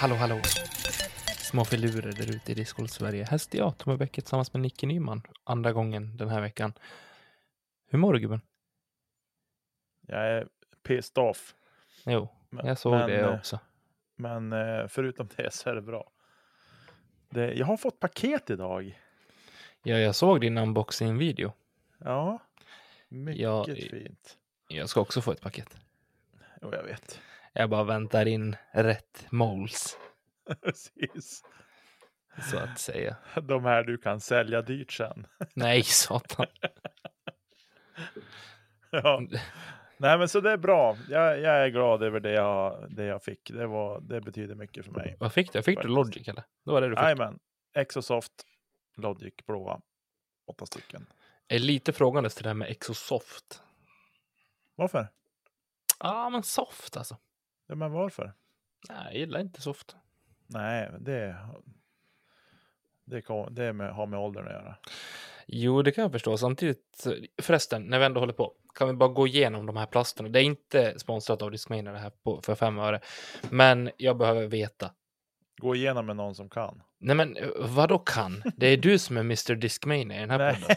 Hallå, hallå. Små filurer där ute i Discord-Sverige. Här sitter jag, Tommy Bäcke, tillsammans med Nicke Nyman. Andra gången den här veckan. Hur mår du, gubben? Jag är pissed off. Jo, Men- jag såg men, det eh, också. Men eh, förutom det så är det bra. Det, jag har fått paket idag. Ja, jag såg din unboxing-video. Ja, mycket Ja, fint. Jag ska också få ett paket. Jo, jag vet. Jag bara väntar in rätt moles, Precis. så att säga. De här du kan sälja dyrt sen. Nej, satan. ja. Nej, men så det är bra. Jag, jag är glad över det jag, det jag fick. Det, var, det betyder mycket för mig. Vad fick du? Fick du. Logic eller? Det var det du fick. Jajamän. Exosoft Logic blåa. Åtta stycken. Jag är lite frågandes till det här med Exosoft. Varför? Ja, ah, men soft alltså. Ja, men varför? Nej, jag gillar inte soft. Nej, det, det, kom, det med, har med åldern att göra. Jo, det kan jag förstå. Samtidigt, förresten, när vi ändå håller på, kan vi bara gå igenom de här plasterna. Det är inte sponsrat av Discmania det här på, för fem öre, men jag behöver veta. Gå igenom med någon som kan. Nej, men eh, vad då kan? Det är du som är Mr Discmania i den här podden.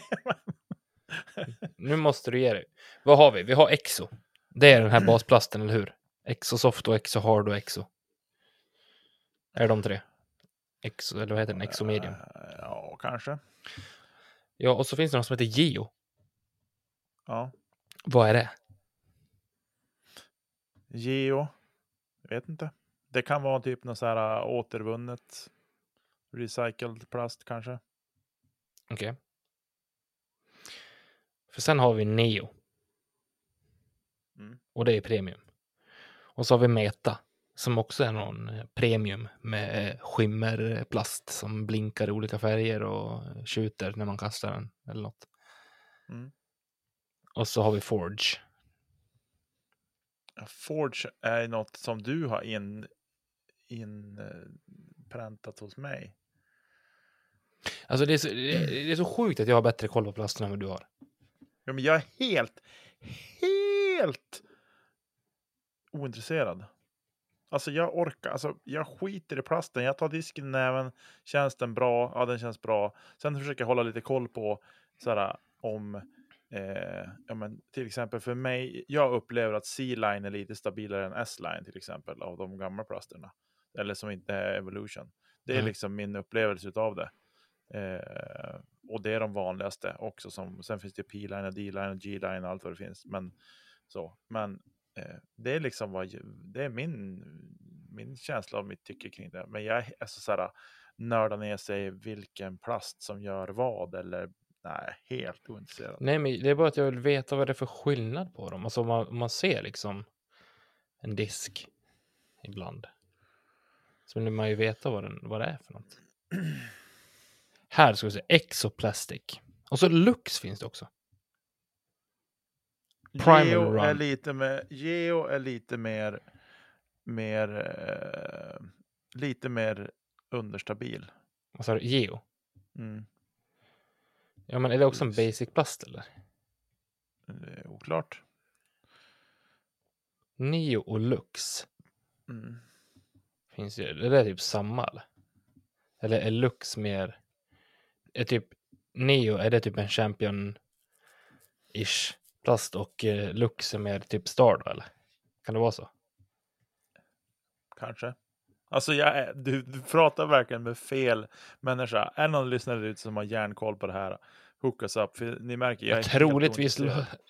Nu måste du ge dig. Vad har vi? Vi har Exo. Det är den här basplasten, eller hur? Exo Soft och Exo Hard och Exo. Är de tre? Exo, eller vad heter den? Exo Medium. Eh, Ja, kanske. Ja, och så finns det någon som heter Geo. Ja. Vad är det? Geo. Vet inte. Det kan vara typ något så här äh, återvunnet. Recycled plast kanske. Okej. För sen har vi Neo. Mm. Och det är premium. Och så har vi Meta. Som också är någon eh, premium med eh, skimmerplast som blinkar i olika färger och skjuter när man kastar den eller något. Mm. Och så har vi Forge. Forge är något som du har in, inpräntat hos mig. Alltså det är, så, det är så sjukt att jag har bättre koll på plasten än vad du har. Ja, men jag är helt, helt ointresserad. Alltså jag orkar, alltså jag skiter i plasten. Jag tar disken i näven, känns den bra? Ja, den känns bra. Sen försöker jag hålla lite koll på såhär, om, eh, ja, men, till exempel för mig, jag upplever att C-line är lite stabilare än S-line till exempel av de gamla plasterna. Eller som inte är Evolution. Det är Mm. liksom min upplevelse av det. Eh, och det är de vanligaste också. Som, sen finns det P-line, D-line, G-line och allt vad det finns. Men, så. Men det är liksom vad, det är min, min känsla av mitt tycke kring det. Men jag är alltså så här, nördar ner sig vilken plast som gör vad. Eller nej, helt ointresserad. Nej, men det är bara att jag vill veta vad det är för skillnad på dem. Alltså om man, om man ser liksom en disk ibland. Så vill man ju veta vad, den, vad det är för något. Här ska vi se Exoplastic. Och så Lux finns det också. Primal Geo Run. är lite mer, Geo är lite mer, mer, eh, lite mer understabil. Vad sa du? Geo? Mm. Ja, men är det också en basic plast eller? Det är oklart. Neo och Lux. Mm. Finns ju, det är typ samma eller? Eller är Lux mer, är typ Neo, är det typ en champion-ish plast och eh, Lux är mer typ Star då eller? Kan det vara så? Kanske. Alltså jag du, du pratar verkligen med fel människa. Är någon lyssnare ute som har järnkoll på det här? hook us up. För ni märker, jag är Troligtvis.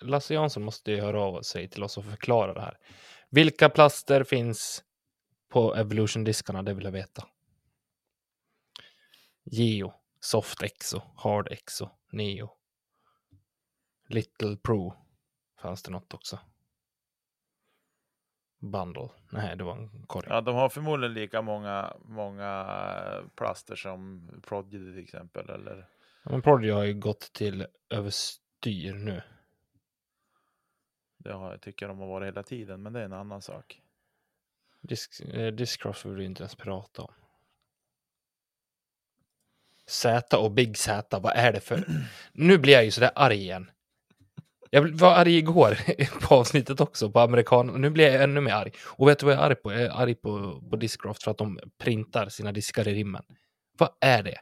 Lasse Jansson måste ju höra av sig till oss och förklara det här. Vilka plaster finns på Evolution-diskarna? Det vill jag veta. Geo, Soft Exo, Hard Exo, Neo. Little Pro. Fanns det något också? Bundle. Nej, det var en korg. Ja, de har förmodligen lika många, många plaster som Prodigy till exempel. Eller, Ja, Men Prodigy har ju gått till överstyr nu. det har, tycker de har varit hela tiden, men det är en annan sak. Disc, eh, Discraft vill vi inte ens prata om. Z och Big Z, vad är det för... Nu blir jag ju sådär arg igen. Jag var arg igår på avsnittet också, på amerikan. Nu blir jag ännu mer arg. Och vet du vad jag är arg på? Jag är arg på, på Discraft för att de printar sina diskar i rimmen. Vad är det?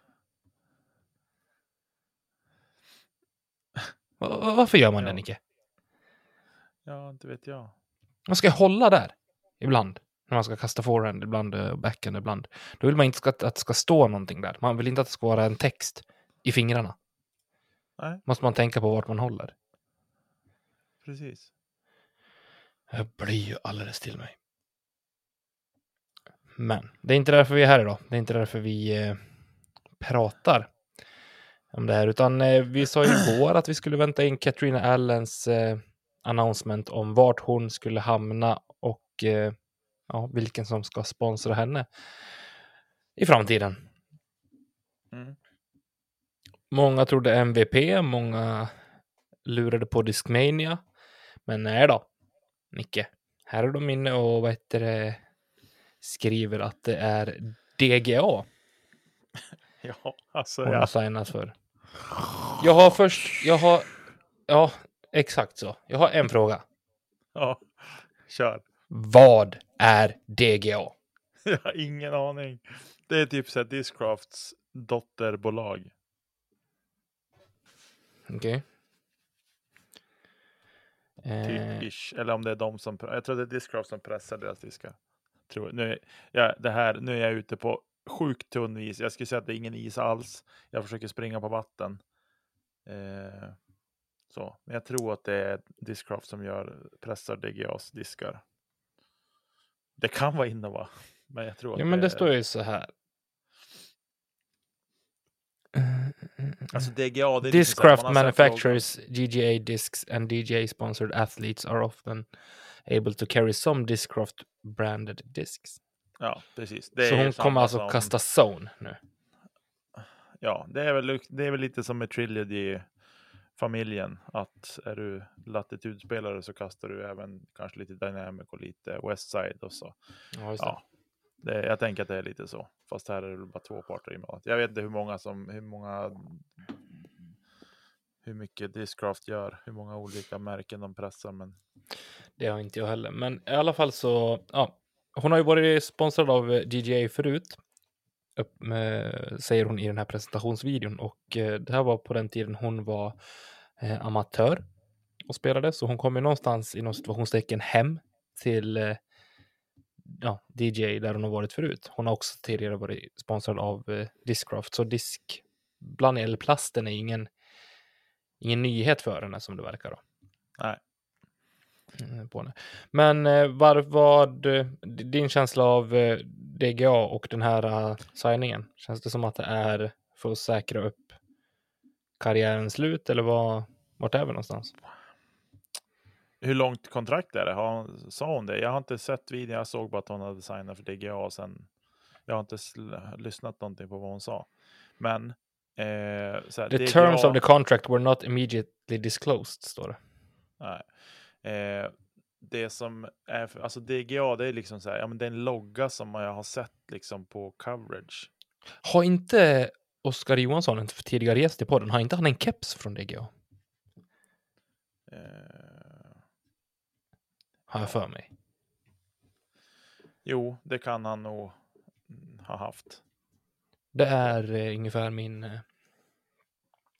Va- va- Varför gör man det, Ja. Nicke? Ja, inte vet jag. Man ska hålla där ibland. När man ska kasta forehand, ibland eh, backhand, ibland. Då vill man inte att det ska stå någonting där. Man vill inte att det ska vara en text i fingrarna. Nej, Måste man tänka på vart man håller. Precis. Jag blir ju alldeles till mig. Men det är inte därför vi är här idag. Det är inte därför vi eh, pratar om det här, utan eh, vi sa ju igår att vi skulle vänta in Katrina Allens eh, announcement om vart hon skulle hamna och eh, ja, vilken som ska sponsra henne i framtiden. Mm. Många trodde MVP, många lurade på Discmania. Men nej då, Nicke. Här är de inne och vad heter det, skriver att det är DGA Ja, alltså hon ja. har signat för. Jag har först, jag har, ja, exakt så. Jag har en fråga. ja. Kör. Vad är DGA? Jag har ingen aning. Det är typ så här Discrafts dotterbolag. Okej. Eh, Typ ish. Eller om det är de som... Jag tror det är Discraft som pressar deras diskar. Tror. Nu, är- ja, det här, nu är jag ute på sjukt tunn is. Jag skulle säga att det är ingen is alls. Jag försöker springa på vatten. Eh, så. Men jag tror att det är Discraft som gör, pressar DGAs diskar. Det kan vara Innova. Men jag tror att ja, men det är- står ju så här. Alltså DGA, det man har sett manufacturers GGA discs and DJ sponsored athletes are often able to carry some Discraft branded discs. Ja, precis. Det Så hon kommer alltså som- kasta zone nu. Ja, det är, väl, det är väl lite som med Trilogy-familjen. Att är du latitudspelare så kastar du även kanske lite Dynamic och lite Westside och så. Ja. Ja, det, jag tänker att det är lite så. Fast här är det bara två parter inblandat. Jag vet inte hur många som, hur många, hur mycket Discraft gör, hur många olika märken de pressar. Men Det har inte jag heller. Men i alla fall så, ja. Hon har ju varit sponsrad av eh, GGA förut. Upp med, säger hon i den här presentationsvideon. Och eh, det här var på den tiden hon var eh, amatör och spelade. Så hon kom ju någonstans inom situationstecken hem till eh, ja, DJ där hon har varit förut. Hon har också tidigare varit sponsrad av eh, Discraft. Så diskblandning eller plasten är ingen, ingen nyhet för henne som det verkar. Då. nej, Mm. Men eh, var, vad, eh, din känsla av eh, DGA och den här uh, signingen? Känns det som att det är för att säkra upp karriärens slut eller vad, vart är vi någonstans? Hur långt kontrakt är det? Har sa hon det? Jag har inte sett videon. Jag såg bara att hon hade signat för DGA och sen. Jag har inte lyssnat någonting på vad hon sa. Men. Eh, här, The DGA, terms of the contract were not immediately disclosed, står det. Nej. Eh, det som är, för, alltså DGA, det är liksom så här, ja men det är en logga som jag har sett liksom på coverage. Har inte Oskar Johansson, en tidigare gäst i podden, har inte han en keps från DGA? Har jag för mig. jo, det kan han nog mm, ha haft. Det är eh, ungefär min, eh,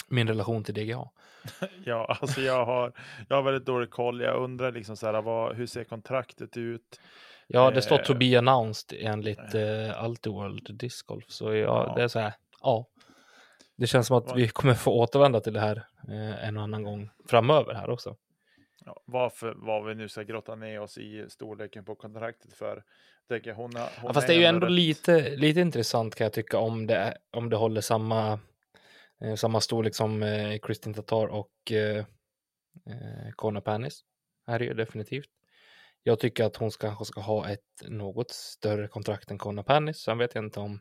min relation till DGA. ja, alltså jag har, jag har väldigt dålig koll. Jag undrar liksom så här, vad, hur ser kontraktet ut? Ja, det står Eh, to be announced enligt eh, Ultiworld Disc Golf. Så ja, Ja. det är så här, ja. Det känns som att vi kommer få återvända till det här eh, en och annan gång framöver här också. Ja, varför vad vi nu ska grotta ner oss i storleken på kontraktet för. Tänker hon, hon ja, fast det är ju ändå rätt... lite, lite intressant kan jag tycka om det, om det håller samma, eh, samma storlek som eh, Kristin Tatar och eh, eh, Kona Panis. Här är ju definitivt. Jag tycker att hon kanske ska ha ett något större kontrakt än Kona Panis. Sen vet jag inte om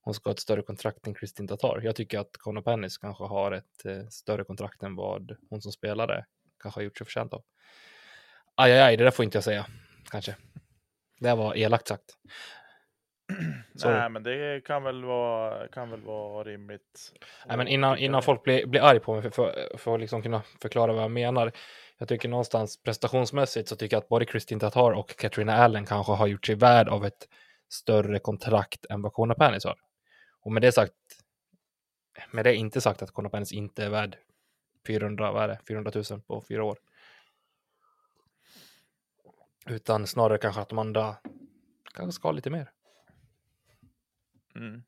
hon ska ha ett större kontrakt än Kristin Tatar. Jag tycker att Kona Panis kanske har ett eh, större kontrakt än vad hon som spelare kanske har gjort sig förtjänt av. Aj, aj, aj, det där får inte jag säga, kanske. Det var elakt sagt. Sorry. Nej, men det kan väl vara, kan väl vara rimligt. Nej, men innan, innan folk blir, blir arg på mig för, för, för att liksom kunna förklara vad jag menar. Jag tycker någonstans prestationsmässigt så tycker jag att både Kristin Tatar och Katrina Allen kanske har gjort sig värd av ett större kontrakt än vad Kona Panis har. Och med det sagt, med det inte sagt att Kona Panis inte är värd 400, vad är det, 400 000 på fyra år. Utan snarare kanske att de andra kanske ska ha lite mer. Mm.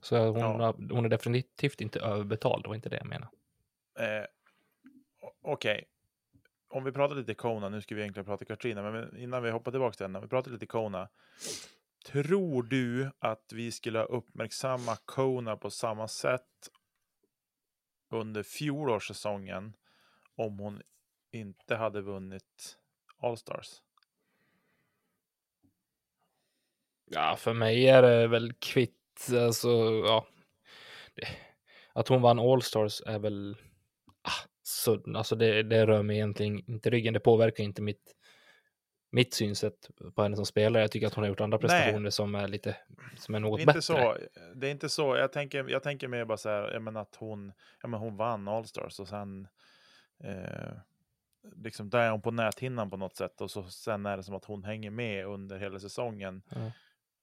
Så hon, Ja. hon är definitivt inte överbetald, det var inte det jag menade. Eh, Okej. Om vi pratar lite Kona, nu ska vi egentligen prata Katrina, men innan vi hoppar tillbaka till henne, om vi pratar lite Kona. Tror du att vi skulle ha uppmärksammat Kona på samma sätt under fjolårssäsongen om hon inte hade vunnit Allstars? Ja, för mig är det väl kvitt, alltså, ja. Att hon vann Allstars är väl, ah, så, alltså det, det rör mig egentligen inte ryggen, det påverkar inte mitt, mitt synsätt på henne som spelare. Jag tycker att hon har gjort andra Nej. prestationer som är lite, som är något inte bättre. så. Det är inte så. Jag tänker, jag tänker mer bara så här, jag menar att hon, ja, men hon vann All-Stars och sen eh, liksom där är hon på näthinnan på något sätt och så sen är det som att hon hänger med under hela säsongen Ja.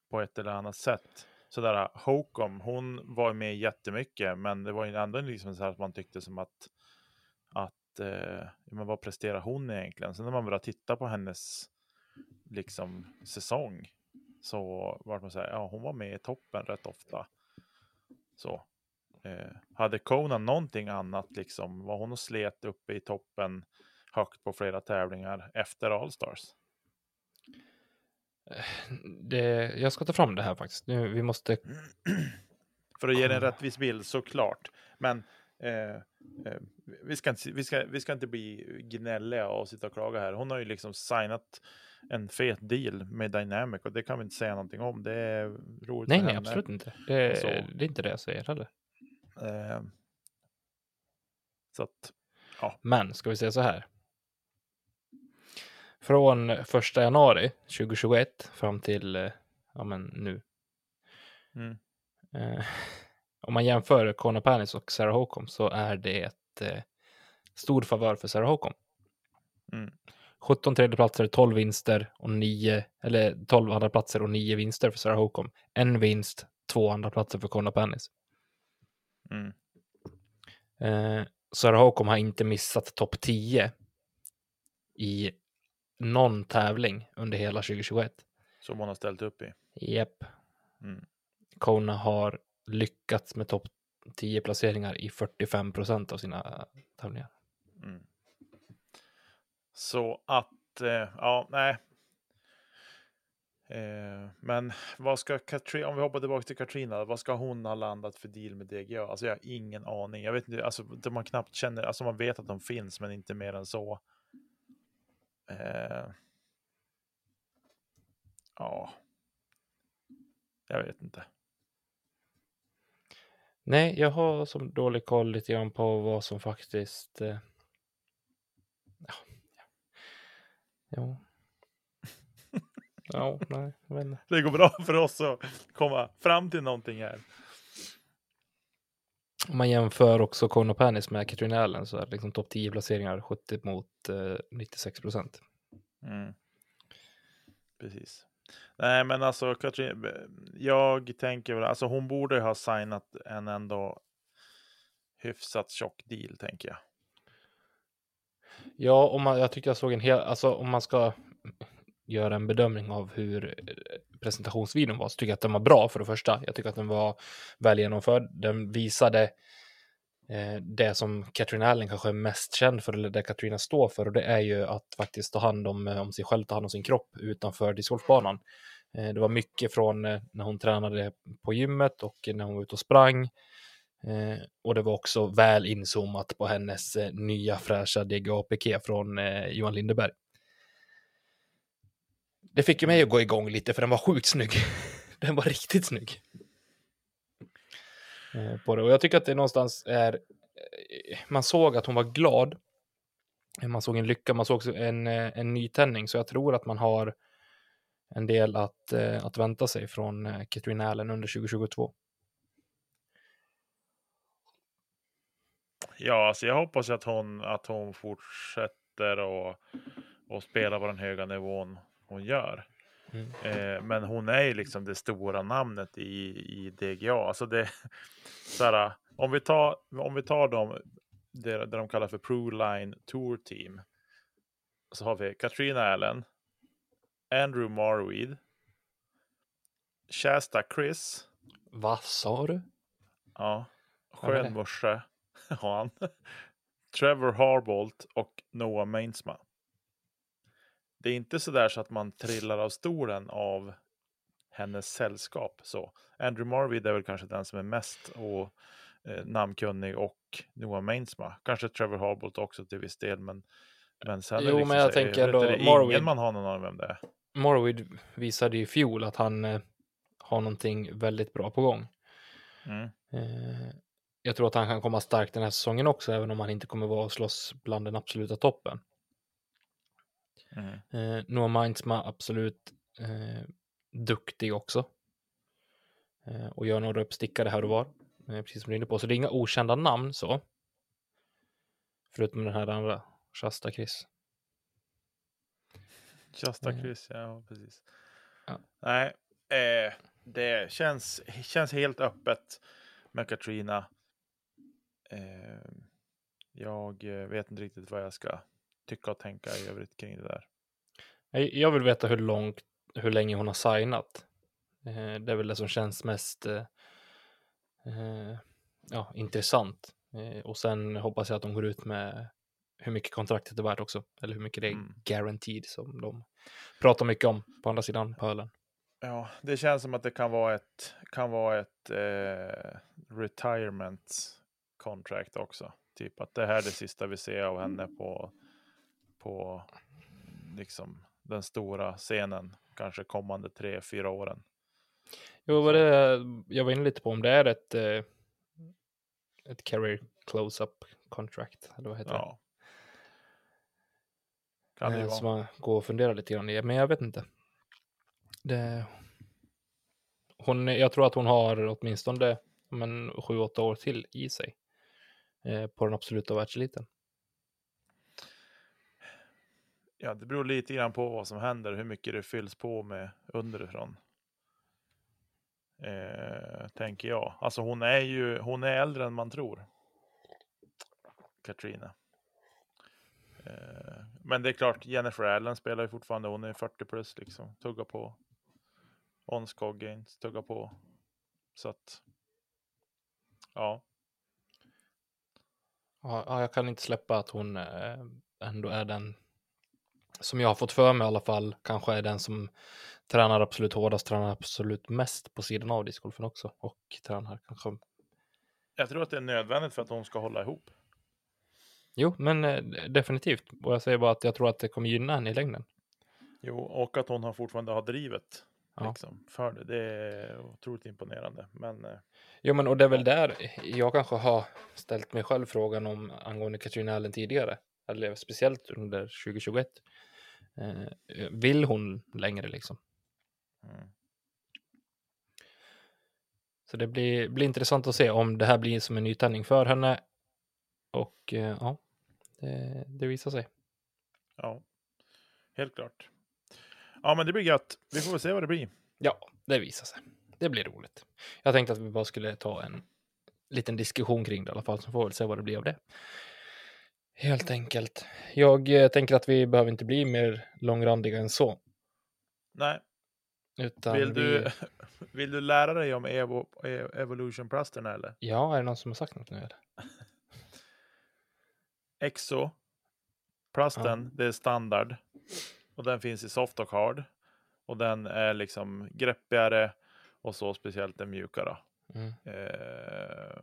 på ett eller annat sätt. Så där Hokom, hon var med jättemycket, men det var ju ändå liksom så här att man tyckte som att att eh, men vad presterar hon egentligen? Sen när man börjar titta på hennes liksom säsong så var man säga, ja hon var med i toppen rätt ofta. Så. Eh, hade Conan någonting annat liksom, var hon och slet uppe i toppen högt på flera tävlingar efter Allstars? Det, jag ska ta fram det här faktiskt. Nu, vi måste, För att ge dig en rättvis bild såklart. Men eh, eh, vi, ska inte, vi, ska, vi ska inte bli gnälliga och sitta och klaga här. Hon har ju liksom signat en fet deal med Dynamic och det kan vi inte säga någonting om. Det är roligt nej, nej, absolut inte. Det, Så. det är inte det jag säger heller. Eh, så att, Men ska vi säga så här. Från första januari 2021 fram till eh, ja, men nu. mm, Eh, om man jämför Kona Panis och Sarah Holcomb så är det ett eh, stor favör för Sarah Holcomb. mm, 17 tredjeplatser, 12 vinster och 9, eller 12 andra platser och 9 vinster för Sarah Holcomb. En vinst, två andra platser för Kona Panis. mm, Eh, Sarah Holcomb har inte missat topp 10 i någon tävling under hela 2021. som hon har ställt upp i. Japp. Mm. Kona har lyckats med topp 10 placeringar i 45 procent av sina tävlingar. Mm. Så att, eh, ja, nej. Eh, men vad ska Katrina, om vi hoppar tillbaka till Katrina, vad ska hon ha landat för deal med DGA? Alltså jag har ingen aning. Jag vet inte, alltså det man knappt känner, alltså man vet att de finns, men inte mer än så. Eh, ja. Jag vet inte. Nej, jag har som dålig koll lite grann på vad som faktiskt... Eh... Ja. Ja. ja, nej, inte. Det går bra för oss att komma fram till någonting här. Om man jämför också Kona Panis med Katrina Allen så är det liksom topp 10 placeringar 70 mot eh, 96 procent. Mm. Precis. Nej, men alltså Katrin, jag tänker väl, alltså hon borde ha signat en ändå hyfsat tjock deal, tänker jag. Ja, om man, jag tyckte jag såg en hel, alltså om man ska göra en bedömning av hur eh, presentationsvideon var så tycker jag att den var bra för det första. Jag tycker att den var väl genomförd. Den visade eh, det som Katrin Allen kanske är mest känd för, eller det Katrina står för, och det är ju att faktiskt ta hand om, eh, om sig själv, ta hand om sin kropp utanför discgolfbanan. Eh, det var mycket från eh, när hon tränade på gymmet och när hon var ute och sprang. Eh, och det var också väl inzoomat på hennes eh, nya fräscha DGA-PK från eh, Johan Lindeberg det fick ju mig att gå igång lite för den var sjukt snygg. den var riktigt snygg. Eh, på det. Och jag tycker att det någonstans är, eh, man såg att hon var glad. Man såg en lycka, man såg en, eh, en nytändning, så jag tror att man har en del att, eh, att vänta sig från eh, Katrin Allen under 2022. Ja, alltså jag hoppas att hon, att hon fortsätter och, och spela på den höga nivån hon gör. Mm. Eh, men hon är ju liksom det stora namnet i, i DGA. Alltså det, såhär, om, vi tar, om vi tar dem, det, det de kallar för Proline Tour Team. Så har vi Katrina Allen, Andrew Marweed, Shasta Chris. Vad sa du? Ja, skön morse har han. Trevor Harbolt och Noah Mainsma det är inte så där så att man trillar av stolen av hennes sällskap. Så Andrew Marvid är väl kanske den som är mest och, eh, namnkunnig och Noah Mainsma. Kanske Trevor Harbolt också till viss del, men, men sen jo, liksom, men jag så, tänker är då, det Marvid, ingen man har någon aning vem det är. Marvid visade i fjol att han eh, har någonting väldigt bra på gång. Mm. Eh, jag tror att han kan komma starkt den här säsongen också, även om han inte kommer vara och slåss bland den absoluta toppen. Mm. Eh, Noah Mindsma absolut eh, duktig också. Eh, och gör några uppstickare här och var. Eh, precis som du är inne på. Så det är inga okända namn så. Förutom den här andra, Shasta Chris. Shasta eh. Chris, ja precis. Ja. Nej, eh, det känns, känns helt öppet med Katrina. Eh, jag vet inte riktigt vad jag ska tycka och tänka i övrigt kring det där. Jag vill veta hur långt, hur länge hon har signat. Eh, det är väl det som känns mest eh, eh, ja, intressant. Och sen hoppas jag att de går ut med hur mycket kontraktet är värt också. Eller hur mycket det är mm. guaranteed som de pratar mycket om på andra sidan pölen. Ja, det känns som att det kan vara ett, kan vara ett eh, retirement contract också. Typ att det här är det sista vi ser av henne på på liksom den stora scenen, kanske kommande tre, fyra åren. Jo, vad det, jag var inne lite på om det är ett, eh, ett career close-up contract, eller vad heter ja. det? Kan det eh, vara. Som man går och funderar lite grann i, men jag vet inte. Det, hon, jag tror att hon har åtminstone men, sju, åtta år till i sig Eh, på den absoluta världseliten. Ja, det beror lite grann på vad som händer, hur mycket det fylls på med underifrån. Eh, tänker jag. Alltså hon är ju, hon är äldre än man tror. Katrina. Eh, men det är klart, Jennifer Allen spelar ju fortfarande, hon är 40 plus liksom, tugga på. On Scoggins, tugga på. Så att, ja. Ja, jag kan inte släppa att hon eh, ändå är den som jag har fått för mig i alla fall, kanske är den som tränar absolut hårdast, tränar absolut mest på sidan av discgolfen också och tränar kanske. Jag tror att det är nödvändigt för att de ska hålla ihop. Jo, men eh, definitivt. Och jag säger bara att jag tror att det kommer gynna henne i längden. Jo, och att hon har fortfarande har drivet ja. liksom, för det. Det är otroligt imponerande. Men, eh... Jo, men och det är väl där jag kanske har ställt mig själv frågan om angående Katrina Allen tidigare. Eller speciellt under 2021. Eh, vill hon längre liksom? Mm. Så det blir, blir intressant att se om det här blir som en nytändning för henne. Och eh, ja, det, det visar sig. Ja, helt klart. Ja, men det blir gött. Vi får väl se vad det blir. Ja, det visar sig. Det blir roligt. Jag tänkte att vi bara skulle ta en liten diskussion kring det i alla fall, så får vi väl se vad det blir av det. Helt enkelt. Jag eh, tänker att vi behöver inte bli mer långrandiga än så. Nej. Utan Vill du, vi... vill du lära dig om Evo, E- Evolution-plasterna eller? Ja, är det någon som har sagt något nu eller? Exo. Plasten, det är standard. Och den finns i soft och hard. Och den är liksom greppigare och så speciellt den mjukare. Mm. Eh,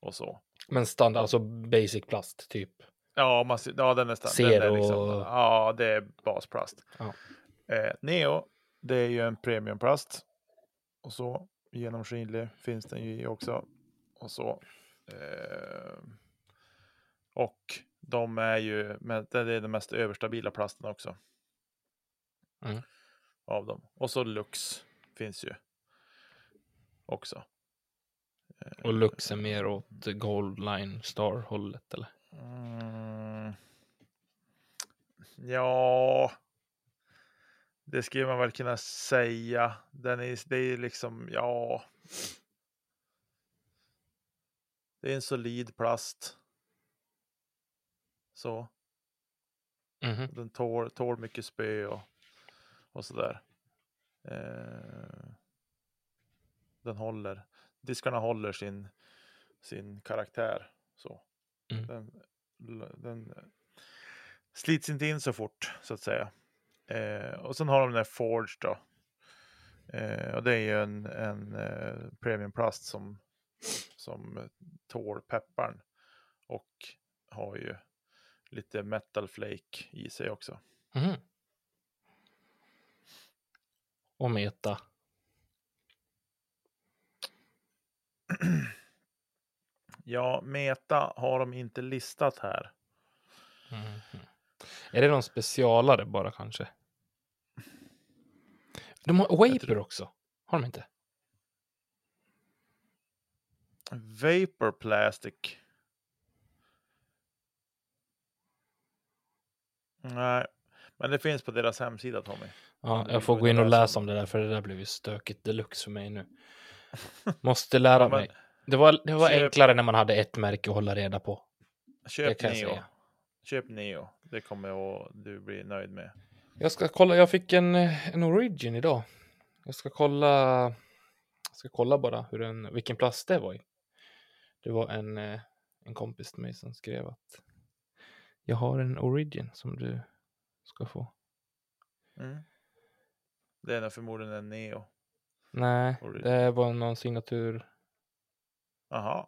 och så. Men standard, alltså basic plast typ. Ja, man, ja den är standard. Den är liksom, ja, det är basplast. Ja. Eh, Neo, det är ju en premiumplast. Och så genomskinlig finns den ju också. Och så. Eh, och de är ju, det är den mest överstabila plasten också. Mm. Av dem. Och så Lux finns ju också. Eh, Och Lux är mer åt Gold Line Star hållet eller? Mm. Ja, det skulle man väl kunna säga. Den är, det är liksom, ja. Det är en solid plast. Så, Mhm. den tål, tål mycket spö och, och sådär. Eh, den håller, diskarna håller sin, sin karaktär. Så. Mm. Den, den slits inte in så fort så att säga. Eh, och sen har de den här Forge då. Eh, och det är ju en, en eh, premiumplast som, som tål pepparn. Och har ju lite metal flake i sig också. Mhm. Och Meta. Ja, Meta har de inte listat här. Mhm. Är det någon specialare bara kanske? De har Waper tror- också. Har de inte? Vapor Plastic. Nej, men det finns på deras hemsida Tommy. Ja, jag får gå in och läsa om det där, för det där blev ju stökigt deluxe för mig nu. Måste lära men mig. Det var, det var köp- enklare när man hade ett märke att hålla reda på. Köp Neo. säga. Köp Neo. Det kommer att du bli nöjd med. Jag ska kolla, jag fick en, en Origin idag. Jag ska kolla, jag ska kolla bara hur den, vilken plast det var i. Det var en, eh, en kompis till mig som skrev att jag har en Origin som du ska få. Mm. Det är förmodligen en Neo. Nej, Origin. det var någon signatur, Jaha,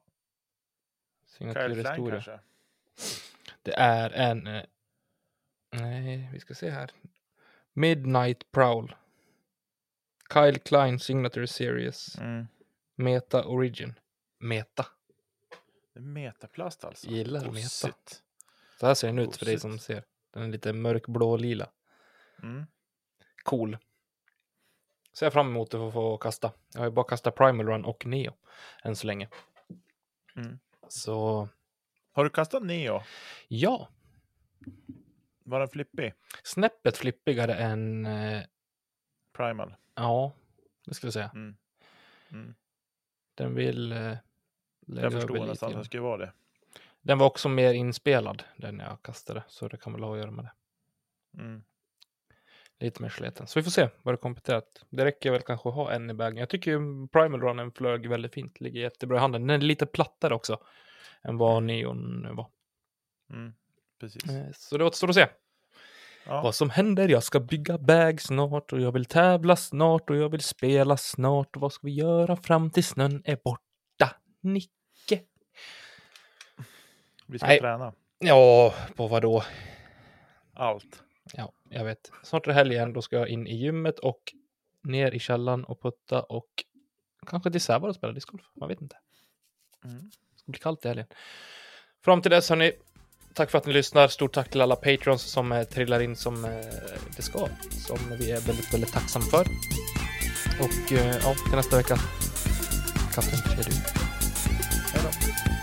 signaturhistoria. kanske? Det är en, eh, nej, vi ska se här. Midnight Prowl. Kyle Klein Signature Series. Mm. Meta Origin. Meta. Det är metaplast alltså. Gillar meta. Så här ser den ut för dig som ser. Den är lite mörkblå lila. Mm. Cool. Ser jag fram emot att få, kasta. Jag har ju bara kastat Primal Run och Neo än så länge. Mm. Så Har du kastat Neo? ja, Var den flippig? snäppet flippigare än, eh, Primal? ja, det skulle jag säga. Mm. Mm. Den vill eh, Jag förstod över nästan att det skulle vara det. Den var också mer inspelad, den jag kastade, så det kan väl ha att göra med det. Mm. Lite mer sleten. Så vi får se vad det kommer till. att- Det räcker väl kanske att ha en i bagen. Jag tycker ju Primal Runnen flög väldigt fint, ligger jättebra i handen. Den är lite plattare också än vad Neon var. Mm. Precis. Eh, Så det återstår att se Ja. vad som händer. Jag ska bygga bag snart och jag vill tävla snart och jag vill spela snart. Och vad ska vi göra fram till snön är borta? Nicke? Vi ska Nej. träna. Ja, på vad då? Allt. Ja, jag vet. Snart är det helg igen. Då ska jag in i gymmet och ner i källaren och putta och kanske till Sävar och spela discgolf. Man vet inte. Mm. Det ska bli kallt i helgen. Fram till dess hörni, tack för att ni lyssnar. Stort tack till alla patrons som eh, trillar in som eh, det ska. Som vi är väldigt, väldigt tacksamma för. Och eh, ja, till nästa vecka. Katten. Hej då.